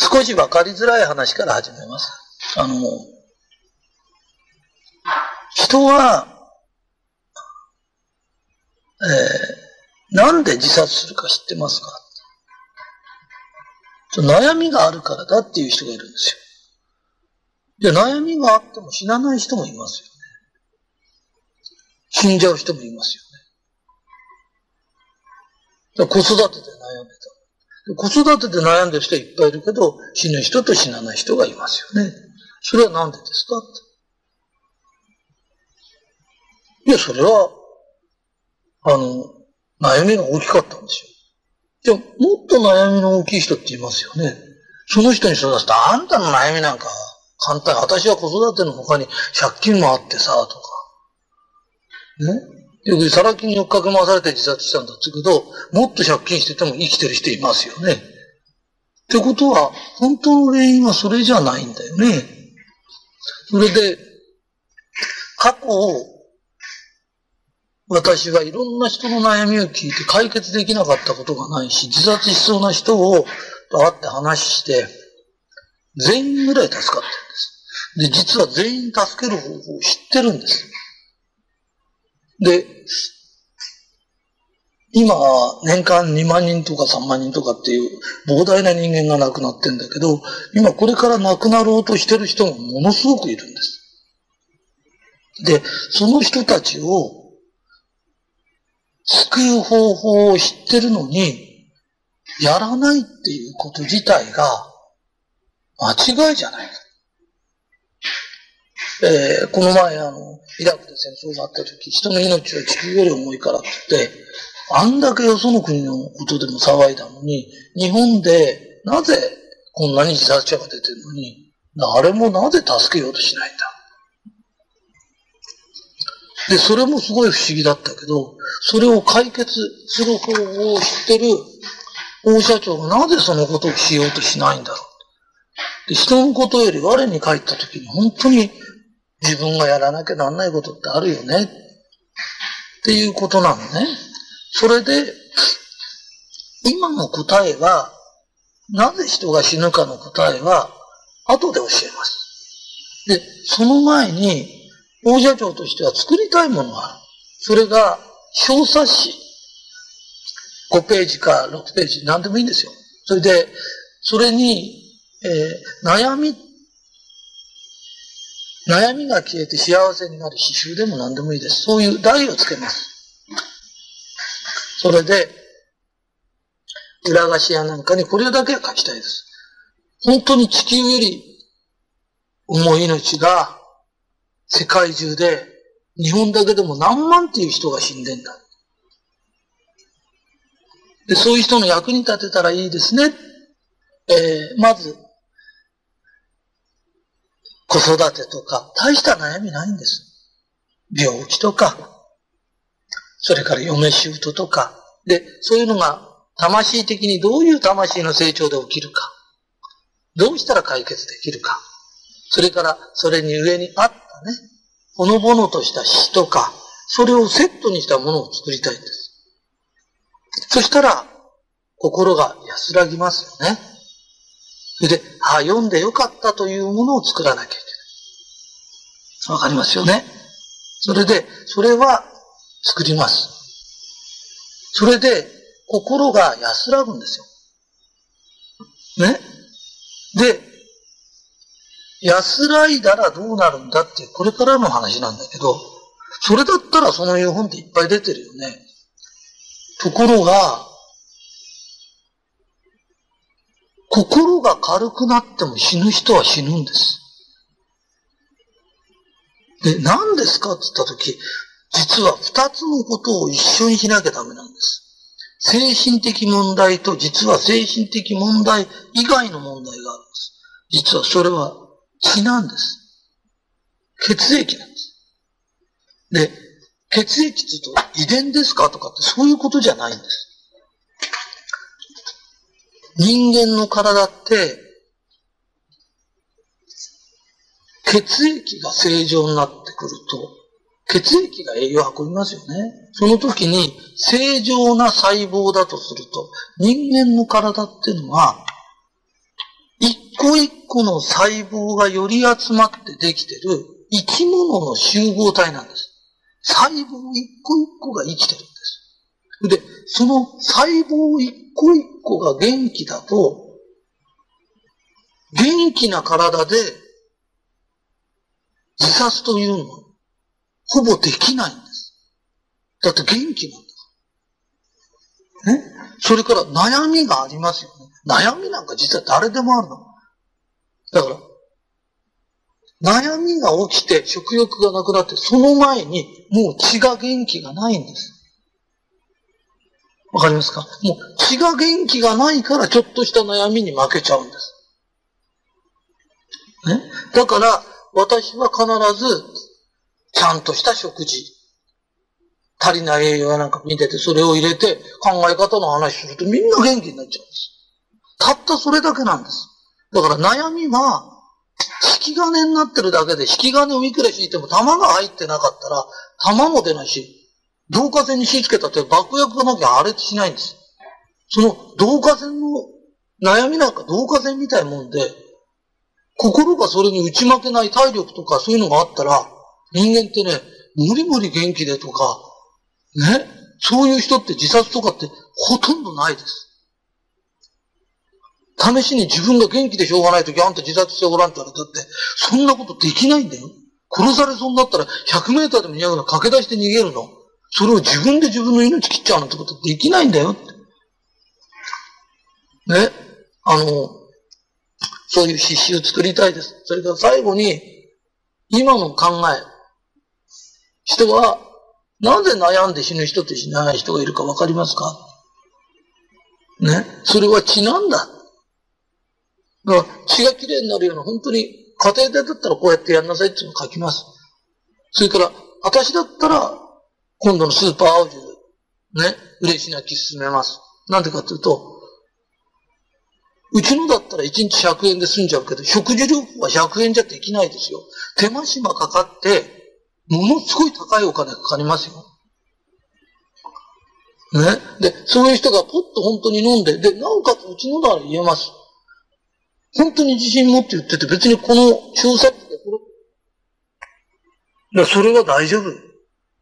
少しわかりづらい話から始めます。あの、人は、えー、なんで自殺するか知ってますか？悩みがあるからだっていう人がいるんですよ。で、悩みがあっても死なない人もいますよね。死んじゃう人もいますよね。子育てで悩んでた。子育てで悩んでる人はいっぱいいるけど、死ぬ人と死なない人がいますよね。それはなんでですかいや、それは、あの、悩みが大きかったんですよ。じゃもっと悩みの大きい人って言いますよね。その人に育てたあんたの悩みなんか簡単。私は子育ての他に借金もあってさ、とか。ねよくサラ金に追っかけ回されて自殺したんだって言うけど、もっと借金してても生きてる人いますよね。ってことは、本当の原因はそれじゃないんだよね。それで、過去を私はいろんな人の悩みを聞いて解決できなかったことがないし、自殺しそうな人を会って話して、全員ぐらい助かってるんです。で、実は全員助ける方法を知ってるんです。で、今、年間2万人とか3万人とかっていう膨大な人間が亡くなってんだけど、今これから亡くなろうとしてる人もものすごくいるんです。で、その人たちを救う方法を知ってるのに、やらないっていうこと自体が間違いじゃないか。えー、この前あの、イラクで戦争があった時、人の命は地球より重いからって言って、あんだけよその国のことでも騒いだのに、日本でなぜこんなに自殺者が出てるのに、誰もなぜ助けようとしないんだ？で、それもすごい不思議だったけど、それを解決する方法を知ってる大社長がなぜそのことをしようとしないんだろう？で人のことより我に返った時に本当に自分がやらなきゃなんないことってあるよね。っていうことなのね。それで、今の答えは、なぜ人が死ぬかの答えは、後で教えます。で、その前に、大社長としては作りたいものがある。それが、小冊子。5ページか6ページ、何でもいいんですよ。それで、それに、えー、悩み、悩みが消えて幸せになる刺繍でも何でもいいです。そういう題をつけます。それで、裏菓子屋なんかにこれだけは書きたいです。本当に地球より重い命が世界中で日本だけでも何万っていう人が死んでんだ。でそういう人の役に立てたらいいですね。えー、まず、子育てとか、大した悩みないんです。病気とか、それから嫁姑とか、で、そういうのが魂的にどういう魂の成長で起きるか、どうしたら解決できるか、それからそれに上にあったね、ほのぼのとした死とか、それをセットにしたものを作りたいんです。そしたら、心が安らぎますよね。で、あ、読んでよかったというものを作らなきゃいけない。わかりますよね。それで、それは作ります。それで、心が安らぐんですよ。ね。で、安らいだらどうなるんだって、これからの話なんだけど、それだったらそのいう本っていっぱい出てるよね。ところが、心が軽くなっても死ぬ人は死ぬんです。で、何ですかって言ったとき、実は二つのことを一緒にしなきゃダメなんです。精神的問題と実は精神的問題以外の問題があるんです。実はそれは血なんです。血液なんです。で、血液って言うと遺伝ですかとかってそういうことじゃないんです。人間の体って、血液が正常になってくると、血液が栄養を運びますよね。その時に正常な細胞だとすると、人間の体っていうのは、一個一個の細胞がより集まってできてる生き物の集合体なんです。細胞一個一個が生きてるんです。で、その細胞一個一個が元気だと、元気な体で自殺というのはほぼできないんです。だって元気なんだ。ね？それから悩みがありますよね。悩みなんか実は誰でもあるの。だから、悩みが起きて食欲がなくなって、その前にもう血が元気がないんです。わかりますか？もう血が元気がないからちょっとした悩みに負けちゃうんです。ね？だから、私は必ずちゃんとした食事。足りない栄養なんか見てて、それを入れて考え方の話するとみんな元気になっちゃうんです。たったそれだけなんです。だから悩みは、引き金になってるだけで、引き金をいくら引いても玉が入ってなかったら、玉も出ないし、導火線に火つけたって爆薬がなきゃ破裂しないんです。その導火線の悩みなんか導火線みたいなもんで、心がそれに打ち負けない体力とかそういうのがあったら、人間ってね、無理無理元気でとか、ね、そういう人って自殺とかってほとんどないです。試しに自分が元気でしょうがないときあんた自殺してごらんって言われたって、そんなことできないんだよ。殺されそうになったら100メーターでも200の駆け出して逃げるの。それを自分で自分の命切っちゃうなんてことできないんだよ。ね？あの、そういう詩集を作りたいです。それから最後に、今の考え、人は、なぜ悩んで死ぬ人と死なない人がいるかわかりますか？ね？それは血なんだ。だから血がきれいになるような、本当に家庭でだったらこうやってやんなさいっていうのを書きます。それから、私だったら、今度のスーパー青汁、ね、嬉し泣き進めます。なんでかっていうと、うちのだったら1日100円で済んじゃうけど、食事療法は100円じゃできないですよ。手間暇かかって、ものすごい高いお金かかりますよ。ね？で、そういう人がポッと本当に飲んで、で、なおかつうちのなら言えます。本当に自信持って言ってて、別にこの小冊子でこれ、それは大丈夫。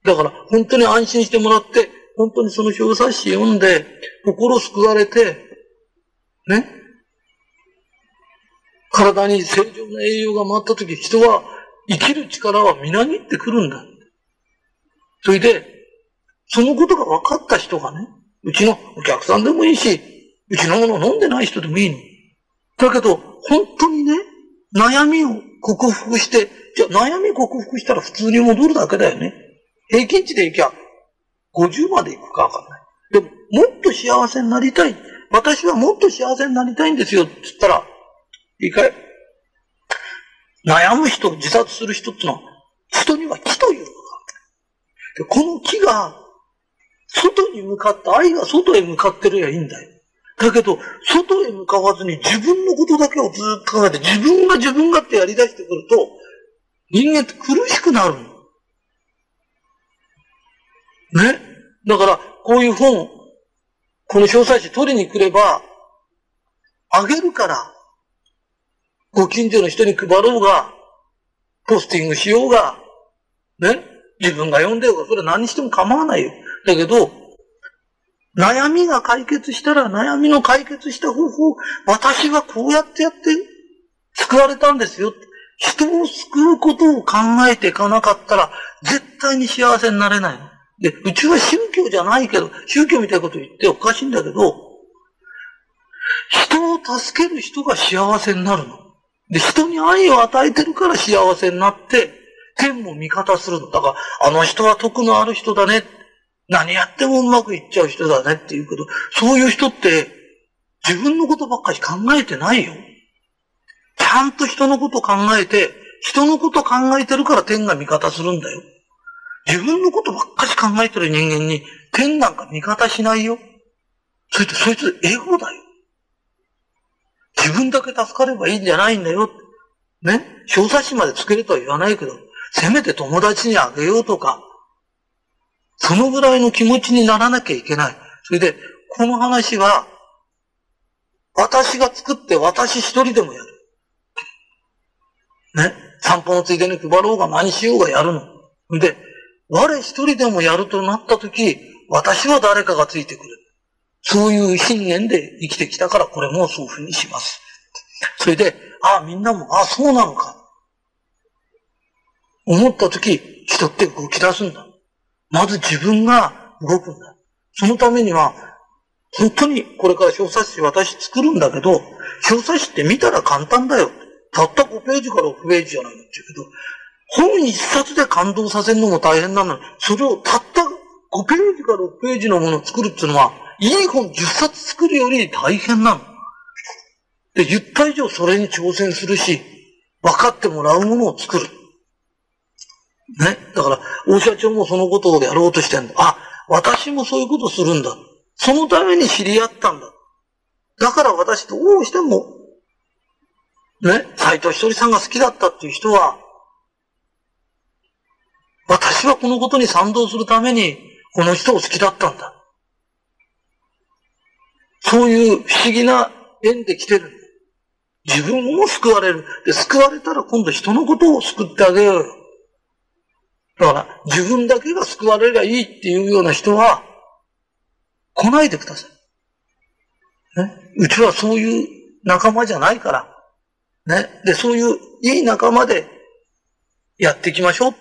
だから、本当に安心してもらって、本当にその小冊子読んで、心救われて、ね。体に正常な栄養が回った時、人は生きる力はみなぎってくるんだ。それで、そのことが分かった人がね、うちのお客さんでもいいし、うちのものを飲んでない人でもいいの。だけど、本当にね、悩みを克服して、じゃあ悩み克服したら普通に戻るだけだよね。平均値でいきゃ、50までいくかわかんない。でも、もっと幸せになりたい。私はもっと幸せになりたいんですよ、つったら、いいかい？悩む人、自殺する人ってのは、人には木というのがある。で、この木が、外に向かって、愛が外へ向かってるやいいんだよ。だけど、外へ向かわずに自分のことだけをずっと考えて、自分が自分がってやり出してくると、人間って苦しくなるの。ね？だから、こういう本、この詳細誌取りに来れば、あげるから、ご近所の人に配ろうが、ポスティングしようが、ね、自分が読んでようが、それは何しても構わないよ。だけど、悩みが解決したら悩みの解決した方法、私はこうやってやって救われたんですよ。人を救うことを考えていかなかったら、絶対に幸せになれない。で、うちは宗教じゃないけど、宗教みたいなこと言っておかしいんだけど、人を助ける人が幸せになるの。で、人に愛を与えてるから幸せになって、天も味方するの。だから、あの人は徳のある人だね。何やってもうまくいっちゃう人だねって言うけど、そういう人って自分のことばっかり考えてないよ。ちゃんと人のこと考えて、人のこと考えてるから天が味方するんだよ。自分のことばっかし考えてる人間に天なんか味方しないよ。そいつ、そいつエゴだよ。自分だけ助かればいいんじゃないんだよ。ね？小冊子までつけるとは言わないけど、せめて友達にあげようとか、そのぐらいの気持ちにならなきゃいけない。それで、この話は、私が作って私一人でもやる。ね？散歩のついでに配ろうが何しようがやるの。で、我一人でもやるとなったとき、私は誰かがついてくる。そういう信念で生きてきたからこれもそういうふうにします。それで、ああ、みんなも、ああ、そうなのか。思ったとき、人って動き出すんだ。まず自分が動くんだ。そのためには、本当にこれから小冊子私作るんだけど、小冊子って見たら簡単だよ。たった5ページから6ページじゃないのって言うけど、本一冊で感動させるのも大変なのに、それをたった5ページか6ページのものを作るっていうのは、いい本10冊作るより大変なの。で、言った以上それに挑戦するし、分かってもらうものを作る。ね？だから、大社長もそのことをやろうとしてんだ。あ、私もそういうことするんだ。そのために知り合ったんだ。だから私どうしても、ね、斎藤ひとりさんが好きだったっていう人は、私はこのことに賛同するために、この人を好きだったんだ。そういう不思議な縁で来てる。自分も救われる。で、救われたら今度人のことを救ってあげようよ。だから、自分だけが救われりゃいいっていうような人は、来ないでください。ね。うちはそういう仲間じゃないから。ね。で、そういういい仲間でやっていきましょう。